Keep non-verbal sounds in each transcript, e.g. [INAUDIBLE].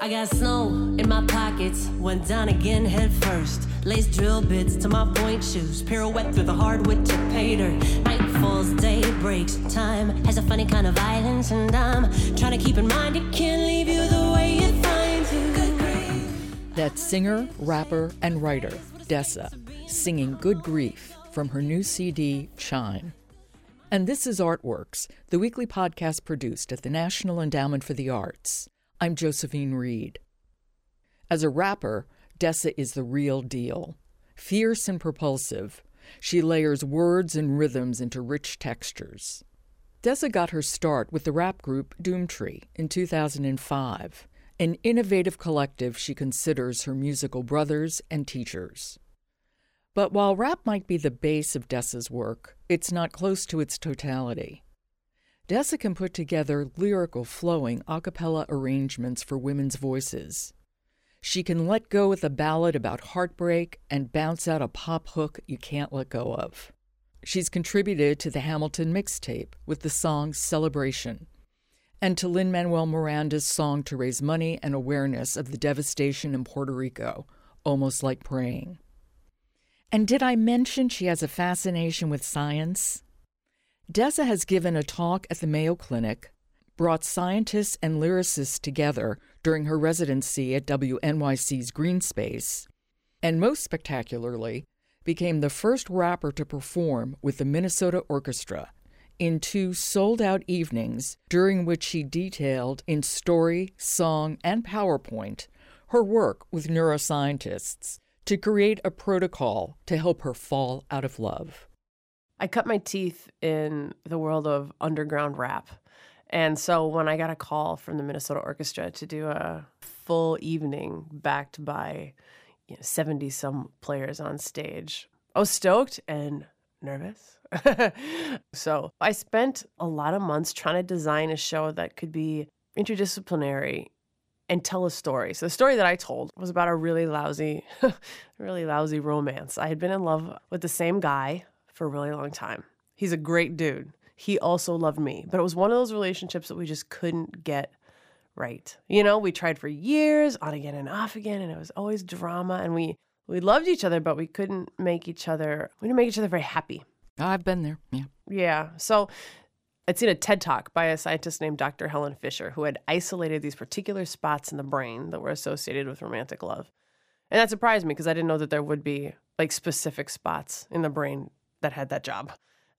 I got snow in my pockets, went down again head first. Lace drill bits to my point shoes, pirouette through the hardwood to pater. Night falls, day breaks, time has a funny kind of violence, and I'm trying to keep in mind it can't leave you the way it finds you. That singer, rapper, and writer, Dessa, singing Good Grief from her new CD, Chime. And this is Artworks, the weekly podcast produced at the National Endowment for the Arts. I'm Josephine Reed. As a rapper, Dessa is the real deal. Fierce and propulsive, she layers words and rhythms into rich textures. Dessa got her start with the rap group Doomtree in 2005, an innovative collective she considers her musical brothers and teachers. But while rap might be the base of Dessa's work, it's not close to its totality. Dessa can put together lyrical, flowing a cappella arrangements for women's voices. She can let go with a ballad about heartbreak and bounce out a pop hook you can't let go of. She's contributed to the Hamilton mixtape with the song Celebration, and to Lin Manuel Miranda's song to raise money and awareness of the devastation in Puerto Rico, Almost Like Praying. And did I mention she has a fascination with science? Dessa has given a talk at the Mayo Clinic, brought scientists and lyricists together during her residency at WNYC's Greene Space, and most spectacularly, became the first rapper to perform with the Minnesota Orchestra in two sold out evenings during which she detailed in story, song, and PowerPoint her work with neuroscientists to create a protocol to help her fall out of love. I cut my teeth in the world of underground rap. And so when I got a call from the Minnesota Orchestra to do a full evening backed by you know, 70 some players on stage, I was stoked and nervous. [LAUGHS] so I spent a lot of months trying to design a show that could be interdisciplinary and tell a story. So the story that I told was about a really lousy, [LAUGHS] really lousy romance. I had been in love with the same guy for a really long time. He's a great dude. He also loved me, but it was one of those relationships that we just couldn't get right. You know, we tried for years, on again and off again, and it was always drama. And we we loved each other, but we couldn't make each other. We didn't make each other very happy. Oh, I've been there. Yeah. Yeah. So I'd seen a TED talk by a scientist named Dr. Helen Fisher who had isolated these particular spots in the brain that were associated with romantic love. And that surprised me because I didn't know that there would be like specific spots in the brain that had that job.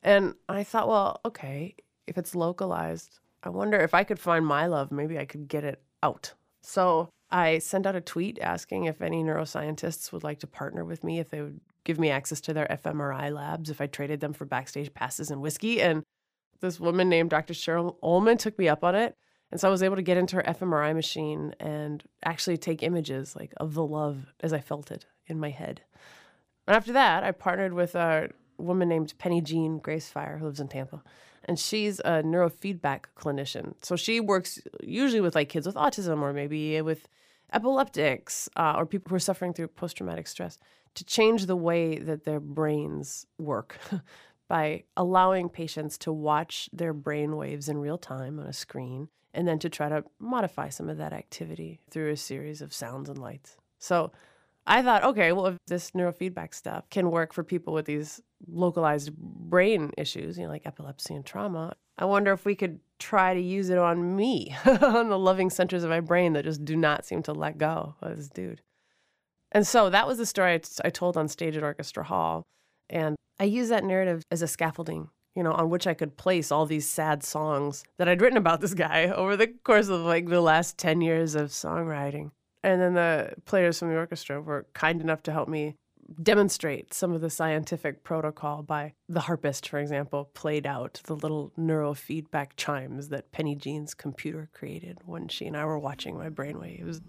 And I thought, well, okay, if it's localized, I wonder if I could find my love, maybe I could get it out. So I sent out a tweet asking if any neuroscientists would like to partner with me, if they would give me access to their fMRI labs, if I traded them for backstage passes and whiskey. And this woman named Dr. Cheryl Olman took me up on it. And so I was able to get into her fMRI machine and actually take images like of the love as I felt it in my head. And after that, I partnered with a woman named Penijean Gracefire who lives in Tampa. And she's a neurofeedback clinician. So she works usually with like kids with autism or maybe with epileptics uh, or people who are suffering through post traumatic stress to change the way that their brains work [LAUGHS] by allowing patients to watch their brain waves in real time on a screen and then to try to modify some of that activity through a series of sounds and lights. So I thought, okay, well, if this neurofeedback stuff can work for people with these localized brain issues, you know, like epilepsy and trauma, I wonder if we could try to use it on me, [LAUGHS] on the loving centers of my brain that just do not seem to let go of this dude. And so that was the story I, t- I told on stage at Orchestra Hall. And I used that narrative as a scaffolding, you know, on which I could place all these sad songs that I'd written about this guy [LAUGHS] over the course of like the last 10 years of songwriting. And then the players from the orchestra were kind enough to help me demonstrate some of the scientific protocol by the harpist, for example, played out the little neurofeedback chimes that Penijean's computer created when she and I were watching my brainwaves.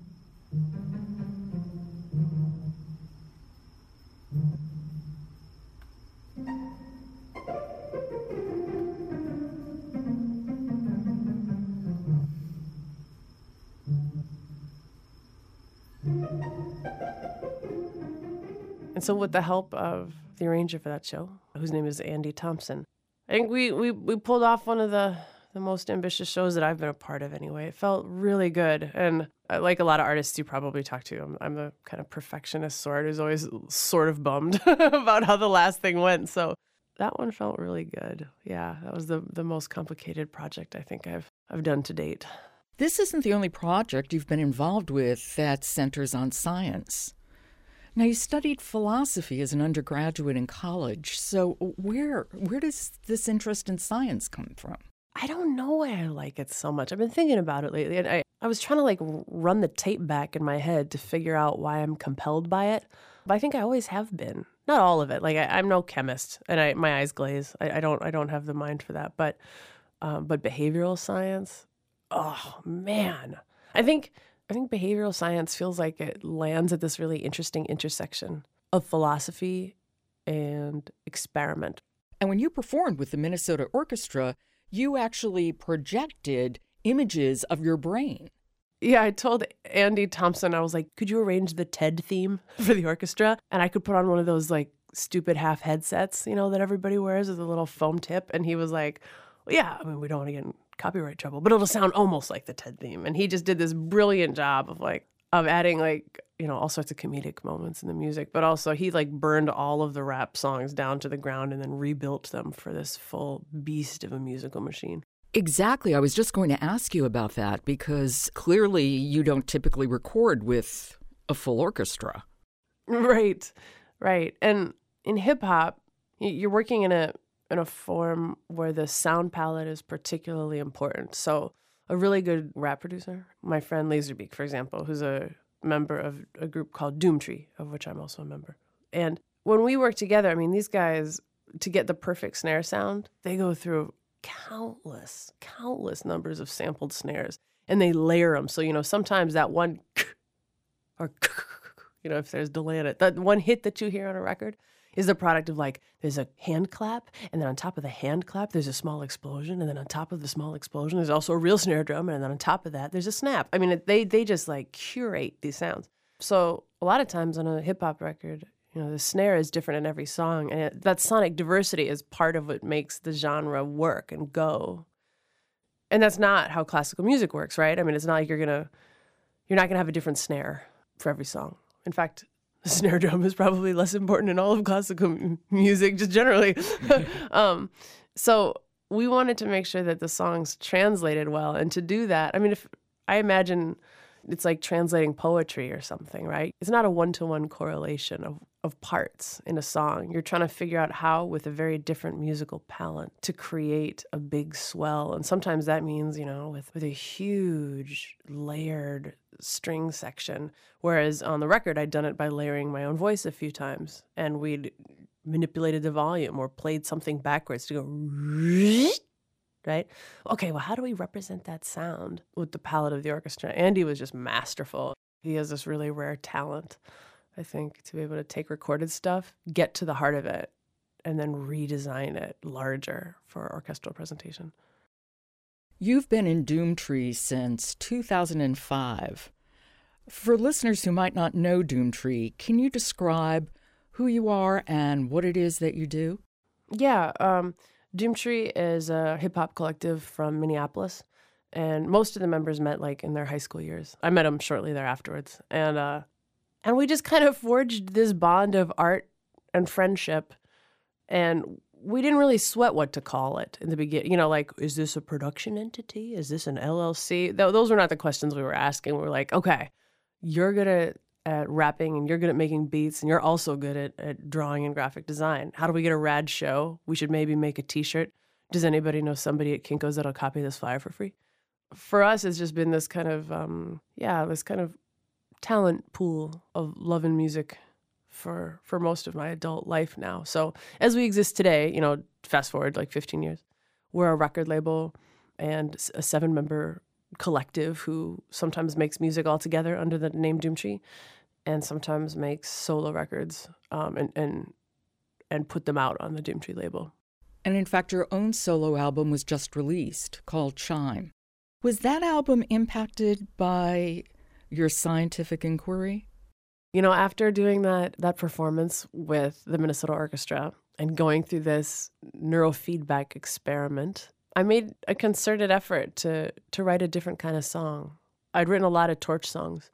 And so, with the help of the arranger for that show, whose name is Andy Thompson, I think we, we, we pulled off one of the, the most ambitious shows that I've been a part of anyway. It felt really good. And uh, like a lot of artists you probably talk to, I'm, I'm the kind of perfectionist sort who's always sort of bummed [LAUGHS] about how the last thing went. So that one felt really good. Yeah, that was the, the most complicated project I think I've, I've done to date. This isn't the only project you've been involved with that centers on science. Now, you studied philosophy as an undergraduate in college. So, where where does this interest in science come from? I don't know why I like it so much. I've been thinking about it lately, and I, I was trying to like run the tape back in my head to figure out why I'm compelled by it. But I think I always have been. Not all of it. Like I, am no chemist, and I my eyes glaze. I, I, don't I don't have the mind for that. But um, but behavioral science, oh man, I think I think behavioral science feels like it lands at this really interesting intersection of philosophy and experiment. And when you performed with the Minnesota Orchestra, you actually projected images of your brain. Yeah, I told Andy Thompson, I was like, could you arrange the TED theme [LAUGHS] for the orchestra? And I could put on one of those like stupid half headsets, you know, that everybody wears with a little foam tip. And he was like, well, yeah, I mean, we don't want to get in copyright trouble, but it'll sound almost like the TED theme. And he just did this brilliant job of like of adding like you know all sorts of comedic moments in the music, but also he like burned all of the rap songs down to the ground and then rebuilt them for this full beast of a musical machine. Exactly. I was just going to ask you about that because clearly you don't typically record with a full orchestra. [LAUGHS] Right. Right. And in hip hop, you're working in a in a form where the sound palette is particularly important. So, a really good rap producer, my friend Lazerbeak, for example, who's a member of a group called Doomtree, of which I'm also a member. And when we work together, I mean, these guys, to get the perfect snare sound, they go through countless, countless numbers of sampled snares and they layer them. So, you know, sometimes that one [LAUGHS] or, [LAUGHS] you know, if there's delay in it, that one hit that you hear on a record, is the product of like there's a hand clap, and then on top of the hand clap, there's a small explosion, and then on top of the small explosion, there's also a real snare drum, and then on top of that, there's a snap. I mean, they they just like curate these sounds. So a lot of times on a hip hop record, you know, the snare is different in every song, and it, that sonic diversity is part of what makes the genre work and go. And that's not how classical music works, right? I mean, it's not like you're gonna you're not gonna have a different snare for every song. In fact, the [LAUGHS] snare drum is probably less important in all of classical music, just generally. [LAUGHS] um, so we wanted to make sure that the songs translated well, and to do that, I mean, if I imagine it's like translating poetry or something, right? It's not a one to one correlation of, of parts in a song. You're trying to figure out how, with a very different musical palette, to create a big swell. And sometimes that means, you know, with, with a huge layered string section. Whereas on the record, I'd done it by layering my own voice a few times and we'd manipulated the volume or played something backwards to go right? Okay, well, how do we represent that sound with the palette of the orchestra? Andy was just masterful. He has this really rare talent, I think, to be able to take recorded stuff, get to the heart of it, and then redesign it larger for orchestral presentation. You've been in Doomtree since 2005. For listeners who might not know Doomtree, can you describe who you are and what it is that you do? Yeah, um, Doomtree is a hip hop collective from Minneapolis, and most of the members met like in their high school years. I met them shortly thereafterwards, and uh, and we just kind of forged this bond of art and friendship, and we didn't really sweat what to call it in the beginning. You know, like is this a production entity? Is this an LLC? Th- those were not the questions we were asking. We were like, okay, you're gonna at rapping and you're good at making beats and you're also good at, at drawing and graphic design. How do we get a rad show? We should maybe make a t-shirt. Does anybody know somebody at Kinko's that'll copy this flyer for free? For us, it's just been this kind of, um, yeah, this kind of talent pool of love and music for for most of my adult life now. So as we exist today, you know, fast forward like 15 years, we're a record label and a seven member collective who sometimes makes music all together under the name Doomtree and sometimes makes solo records um, and, and and put them out on the Doomtree label. And in fact, your own solo album was just released called Chime. Was that album impacted by your scientific inquiry? You know, after doing that that performance with the Minnesota Orchestra and going through this neurofeedback experiment, I made a concerted effort to to write a different kind of song. I'd written a lot of torch songs,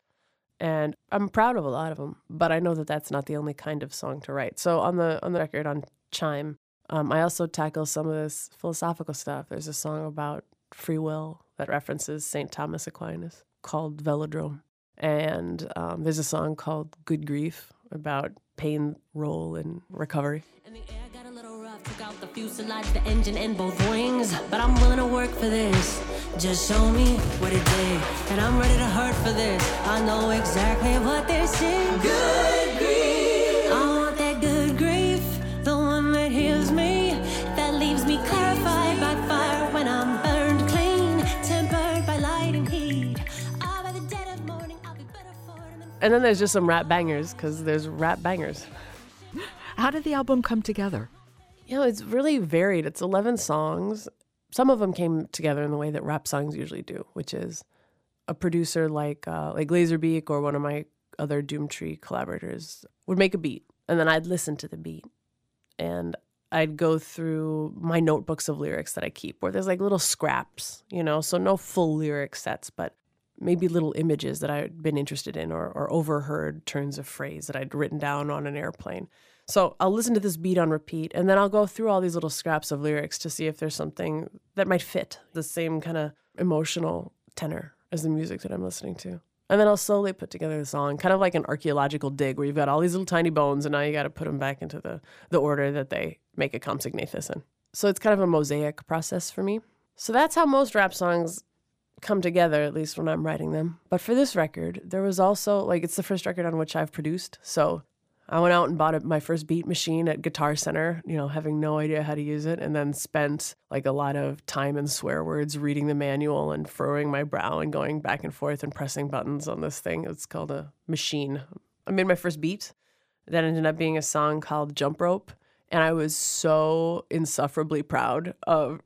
and I'm proud of a lot of them. But I know that that's not the only kind of song to write. So on the on the record on Chime, um, I also tackle some of this philosophical stuff. There's a song about free will that references St. Thomas Aquinas called Velodrome. And um, there's a song called Good Grief about pain, role, and recovery. And the took out the fuselage, the engine, and both wings. But I'm willing to work for this. Just show me what it did. And I'm ready to hurt for this. I know exactly what they're saying. Good grief. I want that good grief. The one that heals me. That leaves me clarified by fire when I'm burned clean. Tempered by light and heat. Ah, by the dead of morning, I'll be better for it. And then there's just some rap bangers because there's rap bangers. How did the album come together? Know, it's really varied. It's 11 songs. Some of them came together in the way that rap songs usually do, which is a producer like uh, like Lazerbeak or one of my other Doomtree collaborators would make a beat, and then I'd listen to the beat, and I'd go through my notebooks of lyrics that I keep, where there's like little scraps, you know, so no full lyric sets, but maybe little images that I'd been interested in or, or overheard turns of phrase that I'd written down on an airplane. So I'll listen to this beat on repeat, and then I'll go through all these little scraps of lyrics to see if there's something that might fit the same kind of emotional tenor as the music that I'm listening to. And then I'll slowly put together the song, kind of like an archaeological dig, where you've got all these little tiny bones, and now you got to put them back into the the order that they make a compsognathus in. So it's kind of a mosaic process for me. So that's how most rap songs come together, at least when I'm writing them. But for this record, there was also like it's the first record on which I've produced. So I went out and bought a, my first beat machine at Guitar Center, you know, having no idea how to use it, and then spent like a lot of time and swear words reading the manual and furrowing my brow and going back and forth and pressing buttons on this thing. It's called a Maschine. I made my first beat. That ended up being a song called Jump Rope. And I was so insufferably proud of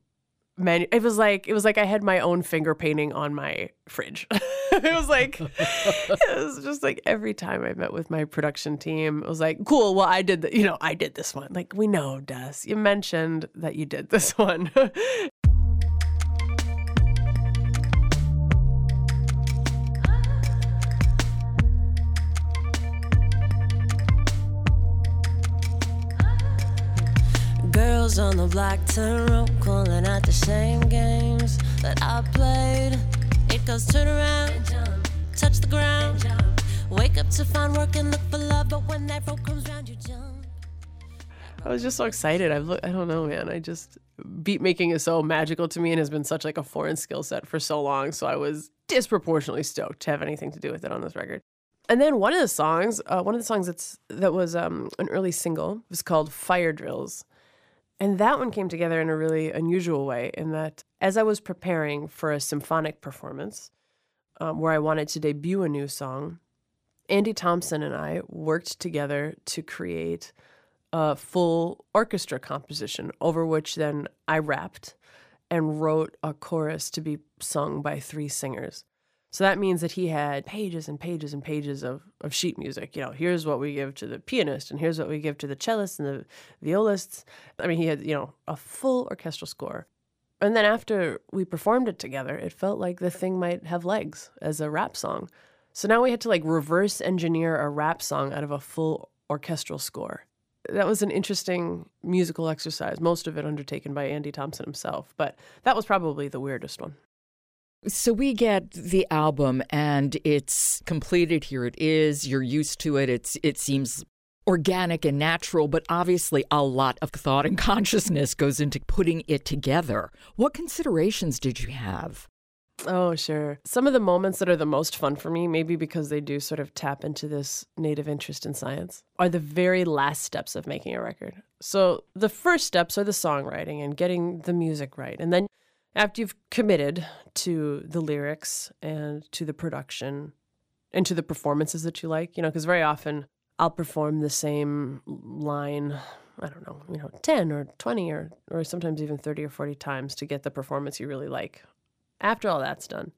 manu- it was like it was like I had my own finger painting on my fridge. [LAUGHS] [LAUGHS] it was like it was just like every time I met with my production team, it was like, cool, well I did the, you know, I did this one. Like we know, Des, you mentioned that you did this [LAUGHS] one. Girls on the block turn rope, calling out the same games that I played. It goes turn around, touch the ground, wake up to find work and look for love. But when that comes round, you jump. I was just so excited. Look, I don't know, man. I just beat making is so magical to me and has been such like a foreign skill set for so long. So I was disproportionately stoked to have anything to do with it on this record. And then one of the songs, uh, one of the songs that's that was um, an early single was called Fire Drills. And that one came together in a really unusual way in that as I was preparing for a symphonic performance um, where I wanted to debut a new song, Andy Thompson and I worked together to create a full orchestra composition over which then I rapped and wrote a chorus to be sung by three singers. So that means that he had pages and pages and pages of, of sheet music. You know, here's what we give to the pianist, and here's what we give to the cellist and the violists. I mean, he had, you know, a full orchestral score. And then after we performed it together, it felt like the thing might have legs as a rap song. So now we had to like reverse engineer a rap song out of a full orchestral score. That was an interesting musical exercise, most of it undertaken by Andy Thompson himself, but that was probably the weirdest one. So we get the album and it's completed. Here it is. You're used to it. It's it seems organic and natural, but obviously a lot of thought and [LAUGHS] consciousness goes into putting it together. What considerations did you have? Oh, sure. Some of the moments that are the most fun for me, maybe because they do sort of tap into this native interest in science, are the very last steps of making a record. So the first steps are the songwriting and getting the music right. And then after you've committed to the lyrics and to the production and to the performances that you like, you know, because very often I'll perform the same line, I don't know, you know, 10 or 20 or, or sometimes even 30 or 40 times to get the performance you really like. After all that's done,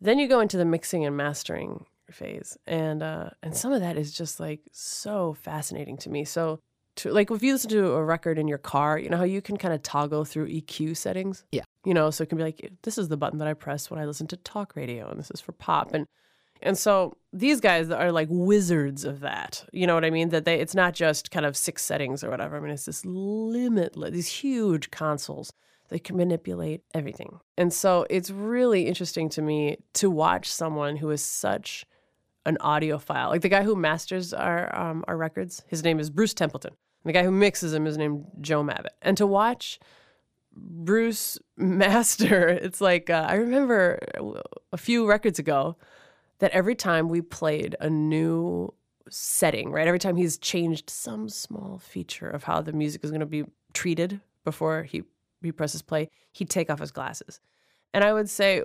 then you go into the mixing and mastering phase. And, uh, and some of that is just like so fascinating to me. So, to, like if you listen to a record in your car, you know how you can kind of toggle through EQ settings? Yeah. You know, so it can be like, this is the button that I press when I listen to talk radio, and this is for pop. And and so these guys are like wizards of that. You know what I mean? That they it's not just kind of six settings or whatever. I mean, it's this limitless, these huge consoles that can manipulate everything. And so it's really interesting to me to watch someone who is such an audiophile. Like the guy who masters our um, our records, his name is Bruce Templeton. And the guy who mixes them is named Joe Mabbott. And to watch Bruce master, [LAUGHS] it's like uh, I remember a few records ago that every time we played a new setting, right? Every time he's changed some small feature of how the music is going to be treated before he he presses play, he'd take off his glasses. And I would say,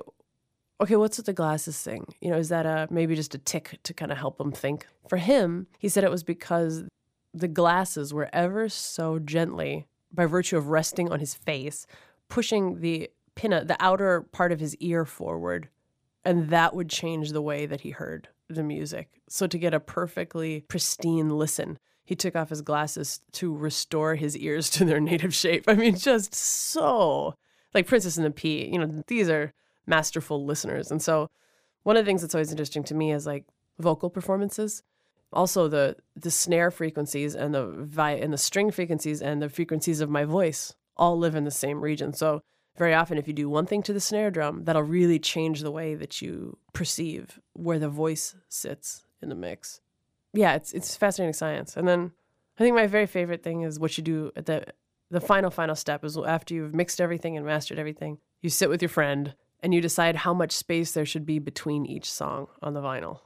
okay, what's with the glasses thing? You know, is that a maybe just a tick to kind of help him think? For him, he said it was because the glasses were ever so gently, by virtue of resting on his face, pushing the pinna, the outer part of his ear forward, and that would change the way that he heard the music. So to get a perfectly pristine listen, he took off his glasses to restore his ears [LAUGHS] to their native shape. I mean, just so like Princess and the Pea, you know, these are masterful listeners. And so one of the things that's always interesting to me is like vocal performances. Also the the snare frequencies and the vi- and the string frequencies and the frequencies of my voice all live in the same region. So very often if you do one thing to the snare drum, that'll really change the way that you perceive where the voice sits in the mix. Yeah, it's it's fascinating science. And then I think my very favorite thing is what you do at the the final final step is after you've mixed everything and mastered everything, you sit with your friend and you decide how much space there should be between each song on the vinyl.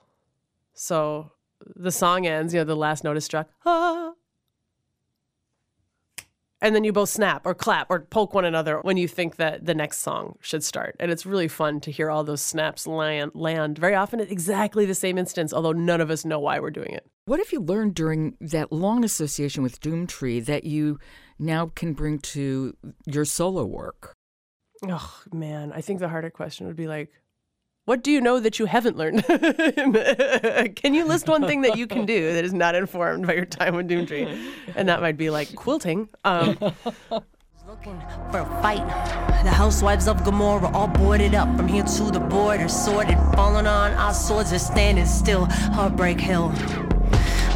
So the song ends, you know, the last note is struck, ah, and then you both snap or clap or poke one another when you think that the next song should start. And it's really fun to hear all those snaps land, land very often at exactly the same instance, although none of us know why we're doing it. What have you learned during that long association with Doomtree that you now can bring to your solo work? Oh, man. I think the harder question would be like, what do you know that you haven't learned? [LAUGHS] can you list one thing that you can do [LAUGHS] that is not informed by your time with Doomtree? And that might be like quilting. Um, [LAUGHS] Looking for a fight. The housewives of Gomorrah all boarded up from here to the border, sorted, falling on our swords are standing still. Heartbreak Hill.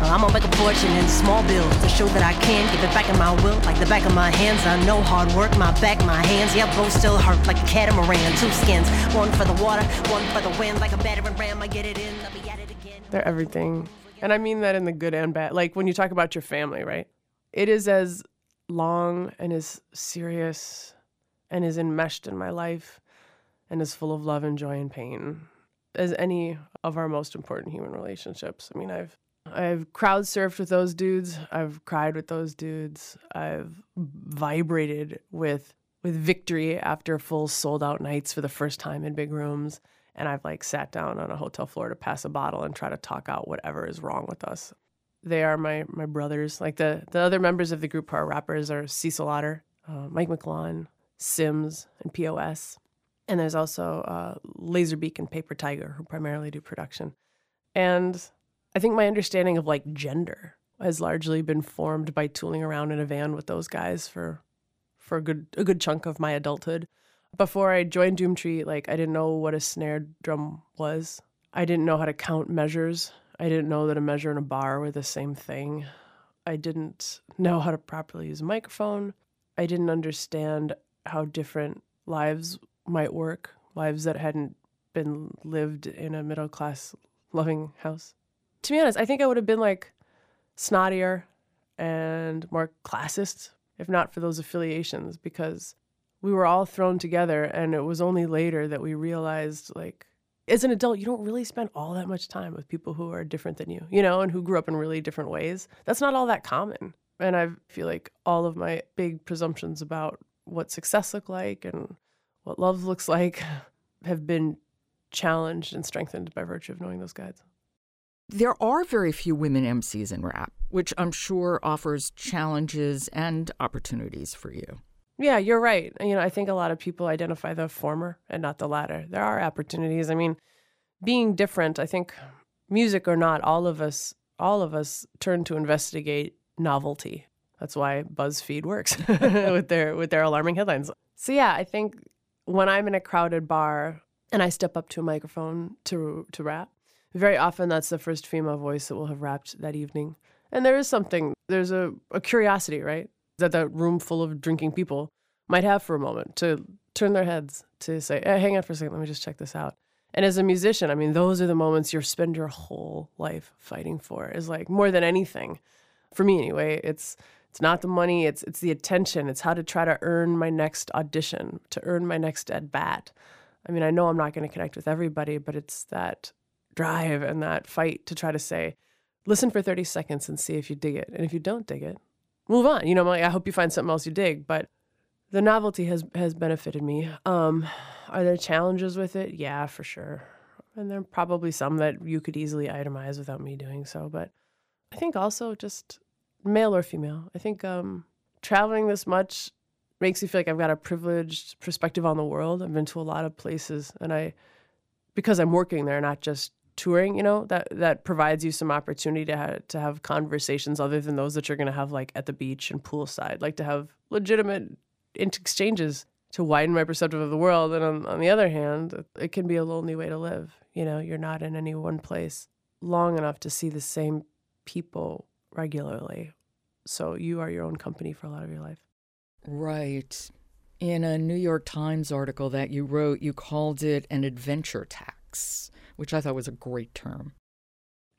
I'm gonna make a fortune in small bills to show that I can give it back in my will, like the back of my hands. I know hard work, my back, my hands. Yeah, both still hurt like a catamaran. Two skins, one for the water, one for the wind. Like a battering ram, I get it in, I'll be at it again. They're everything. And I mean that in the good and bad. Like when you talk about your family, right? It is as long and as serious and as enmeshed in my life and as full of love and joy and pain as any of our most important human relationships. I mean, I've I've crowd surfed with those dudes. I've cried with those dudes. I've vibrated with with victory after full sold out nights for the first time in big rooms. And I've like sat down on a hotel floor to pass a bottle and try to talk out whatever is wrong with us. They are my my brothers. Like the the other members of the group who are rappers are Cecil Otter, uh, Mike Mictlan, Sims, and POS. And there's also uh, Lazerbeak and Paper Tiger, who primarily do production. And I think my understanding of like gender has largely been formed by tooling around in a van with those guys for for a good a good chunk of my adulthood. Before I joined Doomtree, like I didn't know what a snare drum was. I didn't know how to count measures. I didn't know that a measure and a bar were the same thing. I didn't know how to properly use a microphone. I didn't understand how different lives might work, lives that hadn't been lived in a middle class loving house to be honest, I think I would have been like snottier and more classist if not for those affiliations because we were all thrown together and it was only later that we realized like as an adult you don't really spend all that much time with people who are different than you you know and who grew up in really different ways. That's not all that common. And i feel like all of my big presumptions about what success looked like and what love looks like [LAUGHS] have been challenged and strengthened by virtue of knowing those guys there are very few women MCs in rap, which I'm sure offers challenges and opportunities for you. Yeah, you're right. You know, I think a lot of people identify the former and not the latter. There are opportunities. I mean, being different, I think music or not, all of us all of us turn to investigate novelty. That's why BuzzFeed works [LAUGHS] with their with their alarming headlines. So yeah, I think when I'm in a crowded bar and I step up to a microphone to to rap, very often that's the first female voice that will have rapped that evening. And there is something, there's a, a curiosity, right? That that room full of drinking people might have for a moment to turn their heads to say, hey, hang on for a second, let me just check this out. And as a musician, I mean, those are the moments you spend your whole life fighting for. Is like more than anything, for me anyway. It's it's not the money. It's it's the attention. It's how to try to earn my next audition, to earn my next at bat. I mean, I know I'm not going to connect with everybody, but it's that drive and that fight to try to say, listen for 30 seconds and see if you dig it. And if you don't dig it, move on. You know, like, I hope you find something else you dig. But the novelty has has benefited me. Um, are there challenges with it? Yeah, for sure. And there are probably some that you could easily itemize without me doing so. But I think also just male or female. I think um, traveling this much makes me feel like I've got a privileged perspective on the world. I've been to a lot of places, and I, because I'm working there, not just touring, you know, that that provides you some opportunity to have, to have conversations other than those that you're going to have like at the beach and poolside, like to have legitimate exchanges to widen my perspective of the world. And on, on the other hand, it can be a lonely way to live. You know, you're not in any one place long enough to see the same people regularly. So you are your own company for a lot of your life. Right. In a New York Times article that you wrote, you called it an adventure tax, which I thought was a great term.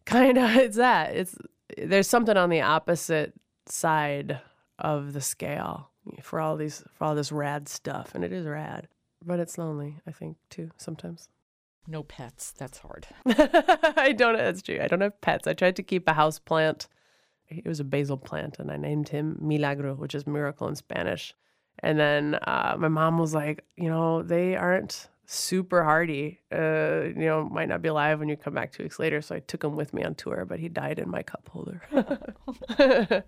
Kind of, [LAUGHS] it's that. It's there's something on the opposite side of the scale for all these for all this rad stuff, and it is rad, but it's lonely. I think too sometimes. No pets. That's hard. [LAUGHS] I don't. That's true. I don't have pets. I tried to keep a house plant it was a basil plant, and I named him Milagro, which is miracle in Spanish. And then uh, my mom was like, you know, they aren't super hardy. Uh, you know, might not be alive when you come back two weeks later. So I took him with me on tour, but he died in my cup holder. [LAUGHS]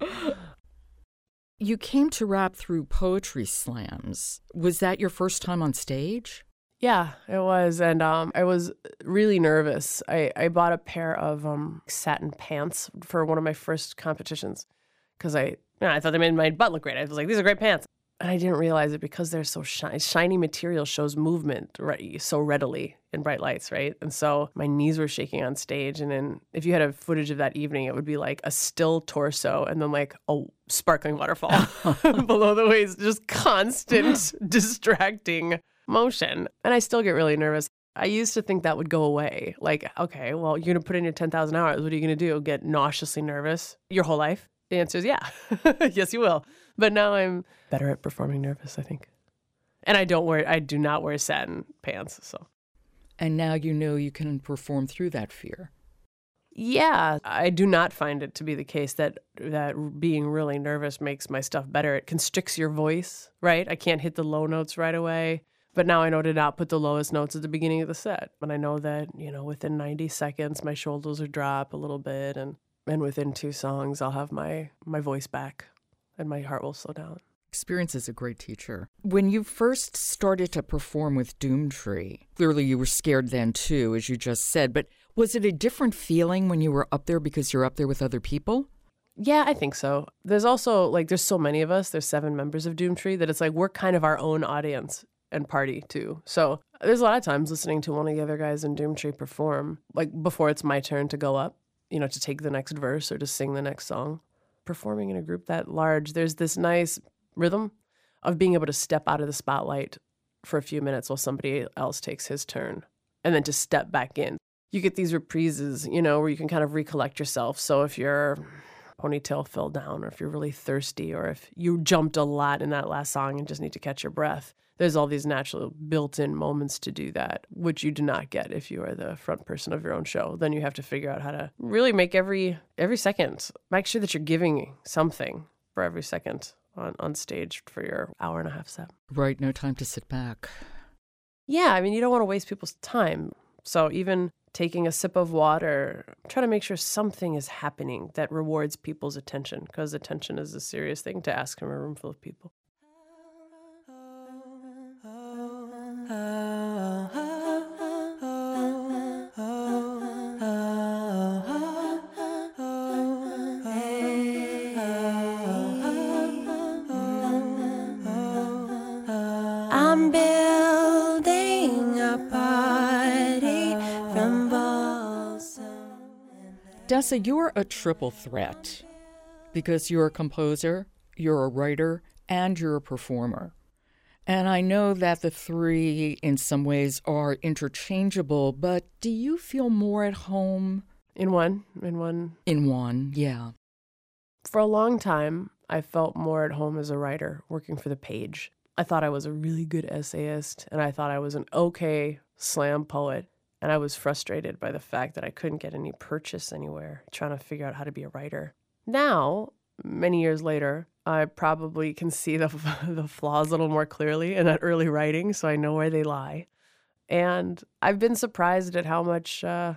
you came to rap through poetry slams. Was that your first time on stage? Yeah, it was. And um, I was really nervous. I, I bought a pair of um, satin pants for one of my first competitions because I, you know, I thought they made my butt look great. I was like, these are great pants. And I didn't realize it because they're so shiny. Shiny material shows movement right, so readily in bright lights, right? And so my knees were shaking on stage. And then if you had a footage of that evening, it would be like a still torso and then like a sparkling waterfall [LAUGHS] [LAUGHS] below the waist, just constant, [LAUGHS] distracting motion. And I still get really nervous. I used to think that would go away. Like, okay, well, you're going to put in your 10,000 hours. What are you going to do? Get nauseously nervous your whole life? The answer is yeah. yes, you will. But now I'm better at performing nervous, I think. And I don't wear, I do not wear satin pants. So. And now you know you can perform through that fear. Yeah, I do not find it to be the case that that being really nervous makes my stuff better. It constricts your voice, right? I can't hit the low notes right away. But now I know to not put the lowest notes at the beginning of the set. And I know that, you know, within 90 seconds my shoulders will drop a little bit and and within two songs I'll have my my voice back and my heart will slow down. Experience is a great teacher. When you first started to perform with Doomtree, clearly you were scared then too, as you just said, but was it a different feeling when you were up there because you're up there with other people? Yeah, I think so. There's also like there's so many of us, there's seven members of Doomtree that it's like we're kind of our own audience and party too. So there's a lot of times listening to one of the other guys in Doomtree perform, like before it's my turn to go up, you know, to take the next verse or to sing the next song. Performing in a group that large, there's this nice rhythm of being able to step out of the spotlight for a few minutes while somebody else takes his turn and then to step back in. You get these reprises, you know, where you can kind of recollect yourself. So if your ponytail fell down or if you're really thirsty or if you jumped a lot in that last song and just need to catch your breath, there's all these natural built-in moments to do that which you do not get if you are the front person of your own show. Then you have to figure out how to really make every every second make sure that you're giving something for every second on, on stage for your hour and a half set. Right no time to sit back. Yeah i mean you don't want to waste people's time. So even taking a sip of water try to make sure something is happening that rewards people's attention because attention is a serious thing to ask from a room full of people Dessa, you're a triple threat because you're a composer, you're a writer, and you're a performer. And I know that the three, in some ways, are interchangeable, but do you feel more at home? In one, in one. In one, yeah. For a long time, I felt more at home as a writer, working for the page. I thought I was a really good essayist, and I thought I was an okay slam poet. And I was frustrated by the fact that I couldn't get any purchase anywhere, trying to figure out how to be a writer. Now, many years later, I probably can see the, [LAUGHS] the flaws a little more clearly in that early writing, so I know where they lie. And I've been surprised at how much, uh,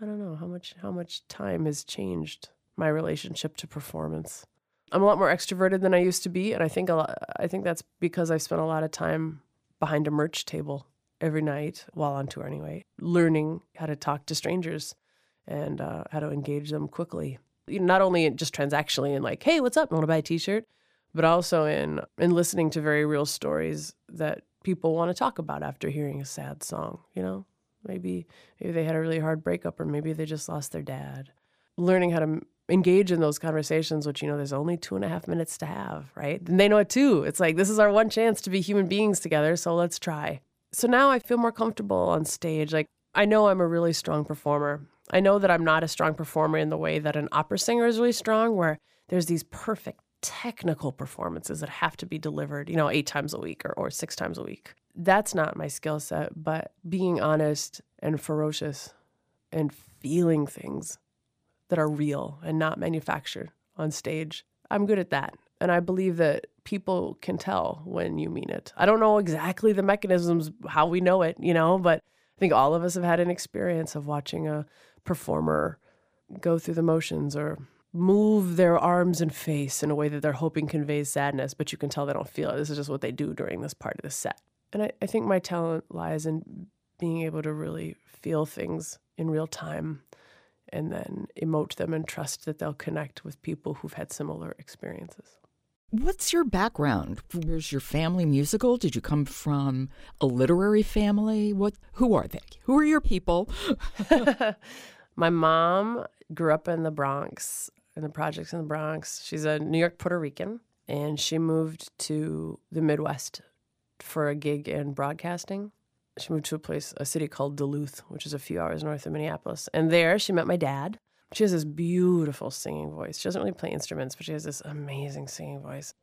I don't know, how much, how much time has changed my relationship to performance. I'm a lot more extroverted than I used to be, and I think a lot, I think that's because I've spent a lot of time behind a merch table every night while on tour anyway, learning how to talk to strangers and uh, how to engage them quickly. Not only just transactionally and like, hey, what's up? I Want to buy a T-shirt? But also in in listening to very real stories that people want to talk about after hearing a sad song. You know, maybe maybe they had a really hard breakup, or maybe they just lost their dad. Learning how to engage in those conversations, which you know, there's only two and a half minutes to have, right? And they know it too. It's like this is our one chance to be human beings together, so let's try. So now I feel more comfortable on stage. Like, I know I'm a really strong performer. I know that I'm not a strong performer in the way that an opera singer is really strong, where there's these perfect technical performances that have to be delivered, you know, eight times a week or, or six times a week. That's not my skill set, but being honest and ferocious and feeling things that are real and not manufactured on stage, I'm good at that. And I believe that people can tell when you mean it. I don't know exactly the mechanisms, how we know it, you know, but I think all of us have had an experience of watching a performer go through the motions or move their arms and face in a way that they're hoping conveys sadness, but you can tell they don't feel it. This is just what they do during this part of the set. And I, I think my talent lies in being able to really feel things in real time and then emote them and trust that they'll connect with people who've had similar experiences. What's your background? Was your family musical? Did you come from a literary family? What who are they? Who are your people? [LAUGHS] My mom grew up in the Bronx, in the projects in the Bronx. She's a New York Puerto Rican and she moved to the Midwest for a gig in broadcasting. She moved to a place, a city called Duluth, which is a few hours north of Minneapolis. And there she met my dad. She has this beautiful singing voice. She doesn't really play instruments, but she has this amazing singing voice.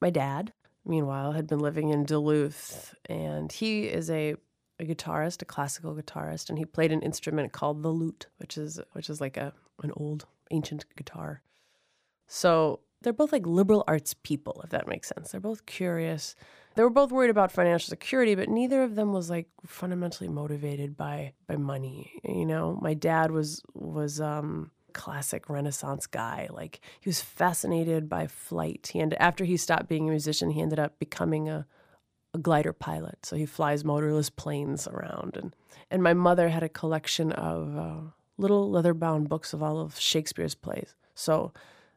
My dad, meanwhile, had been living in Duluth, and he is a, a guitarist, a classical guitarist, and he played an instrument called the lute, which is which is like a an old ancient guitar. So they're both like liberal arts people, if that makes sense. They're both curious. They were both worried about financial security, but neither of them was like fundamentally motivated by by money. You know, my dad was was um classic renaissance guy like he was fascinated by flight he ended after he stopped being a musician he ended up becoming a, a glider pilot so he flies motorless planes around and and my mother had a collection of uh, little leather bound books of all of shakespeare's plays so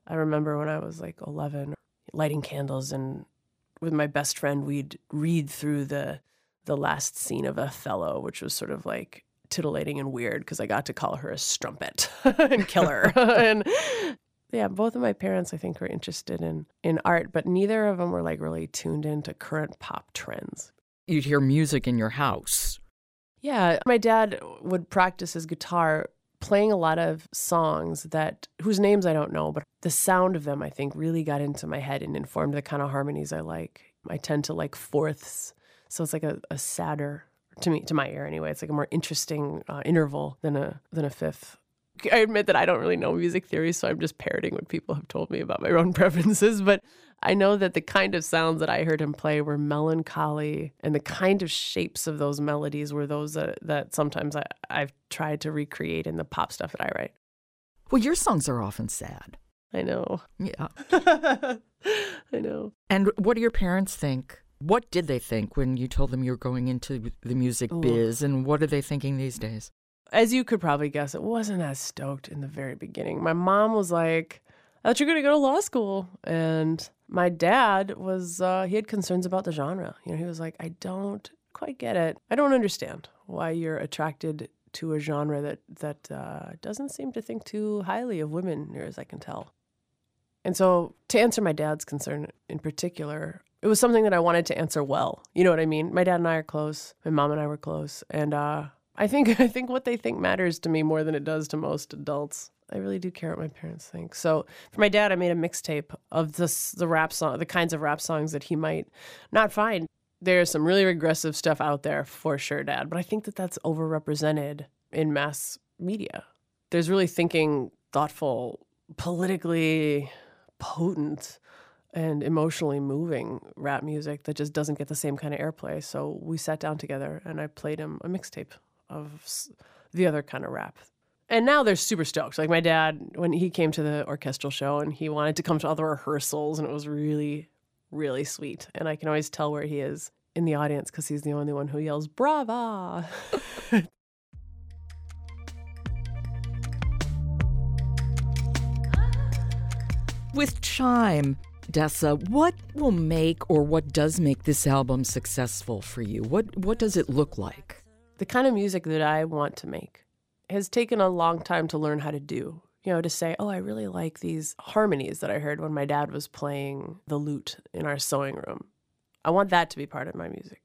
i remember when i was like 11 lighting candles and with my best friend we'd read through the the last scene of othello which was sort of like titillating and weird because I got to call her a strumpet [LAUGHS] and kill her. [LAUGHS] and yeah, both of my parents I think were interested in in art, but neither of them were like really tuned into current pop trends. You'd hear music in your house. Yeah, my dad would practice his guitar playing a lot of songs that whose names I don't know, but the sound of them I think really got into my head and informed the kind of harmonies I like. I tend to like fourths, so it's like a, a sadder to me to my ear anyway it's like a more interesting uh, interval than a than a fifth i admit that i don't really know music theory so i'm just parroting what people have told me about my own [LAUGHS] preferences but i know that the kind of sounds that i heard him play were melancholy and the kind of shapes of those melodies were those that, that sometimes I, i've tried to recreate in the pop stuff that i write. Well your songs are often sad. I know. Yeah. [LAUGHS] I know. And what do your parents think? What did they think when you told them you were going into the music biz, and what are they thinking these days? As you could probably guess, it wasn't as stoked in the very beginning. My mom was like, I thought you were going to go to law school. And my dad was, uh, he had concerns about the genre. You know, he was like, I don't quite get it. I don't understand why you're attracted to a genre that that uh, doesn't seem to think too highly of women, near as I can tell. And so, to answer my dad's concern in particular, it was something that I wanted to answer well. You know what I mean? My dad and I are close. My mom and I were close, and uh, I think [LAUGHS] I think what they think matters to me more than it does to most adults. I really do care what my parents think. So for my dad, I made a mixtape of this the rap song, the kinds of rap songs that he might not find. There's some really regressive stuff out there for sure, Dad, but I think that that's overrepresented in mass media. There's really thinking, thoughtful, politically potent and emotionally moving rap music that just doesn't get the same kind of airplay. So we sat down together and I played him a mixtape of the other kind of rap. And now they're super stoked. Like my dad, when he came to the orchestral show and he wanted to come to all the rehearsals, and it was really, really sweet. And I can always tell where he is in the audience because he's the only one who yells "Brava." [LAUGHS] With Chime, Dessa, what will make or what does make this album successful for you? What what does it look like? The kind of music that I want to make has taken a long time to learn how to do. You know, to say, oh, I really like these harmonies that I heard when my dad was playing the lute in our sewing room. I want that to be part of my music.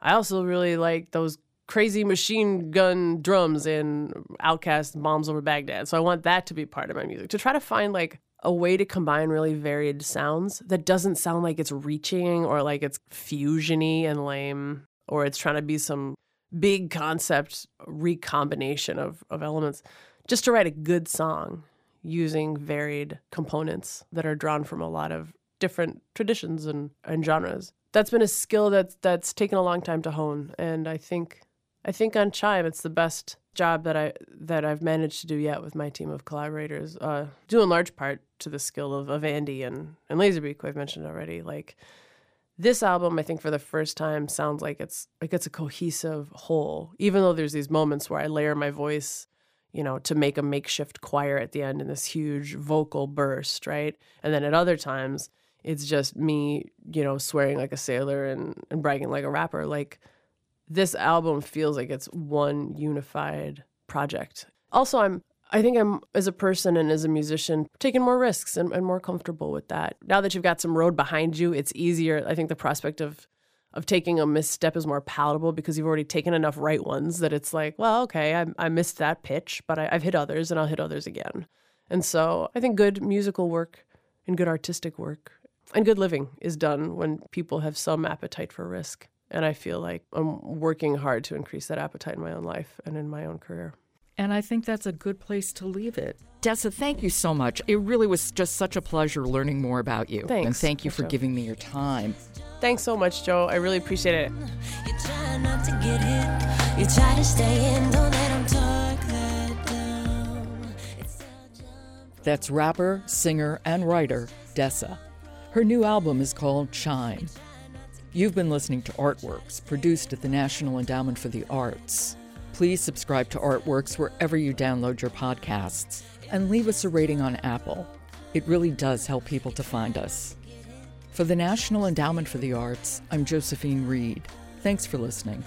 I also really like those crazy machine gun drums in OutKast Bombs Over Baghdad. So I want that to be part of my music. To try to find like a way to combine really varied sounds that doesn't sound like it's reaching or like it's fusiony and lame or it's trying to be some big concept recombination of, of elements just to write a good song using varied components that are drawn from a lot of different traditions and, and genres. That's been a skill that's that's taken a long time to hone. And I think I think on Chime it's the best job that I that I've managed to do yet with my team of collaborators, uh, due in large part to the skill of, of Andy and, and Lazerbeak, who I've mentioned already. Like this album, I think for the first time sounds like it's like it's a cohesive whole, even though there's these moments where I layer my voice, you know, to make a makeshift choir at the end in this huge vocal burst, right? And then at other times it's just me, you know, swearing like a sailor and, and bragging like a rapper. Like this album feels like it's one unified project. Also, I'm I think I'm, as a person and as a musician, taking more risks and, and more comfortable with that. Now that you've got some road behind you, it's easier. I think the prospect of of taking a misstep is more palatable because you've already taken enough right ones that it's like, well, okay, I, I missed that pitch, but I, I've hit others and I'll hit others again. And so I think good musical work and good artistic work and good living is done when people have some appetite for risk. And I feel like I'm working hard to increase that appetite in my own life and in my own career. And I think that's a good place to leave it. Dessa, thank you so much. It really was just such a pleasure learning more about you. Thanks. And thank you for giving me your time. Thanks so much, Joe. I really appreciate it. You try not to get hit. You try to stay in, don't let 'em talk that down. It's such a That's rapper, singer, and writer Dessa. Her new album is called Chime. You've been listening to Artworks, produced at the National Endowment for the Arts. Please subscribe to Artworks wherever you download your podcasts and leave us a rating on Apple. It really does help people to find us. For the National Endowment for the Arts, I'm Josephine Reed. Thanks for listening.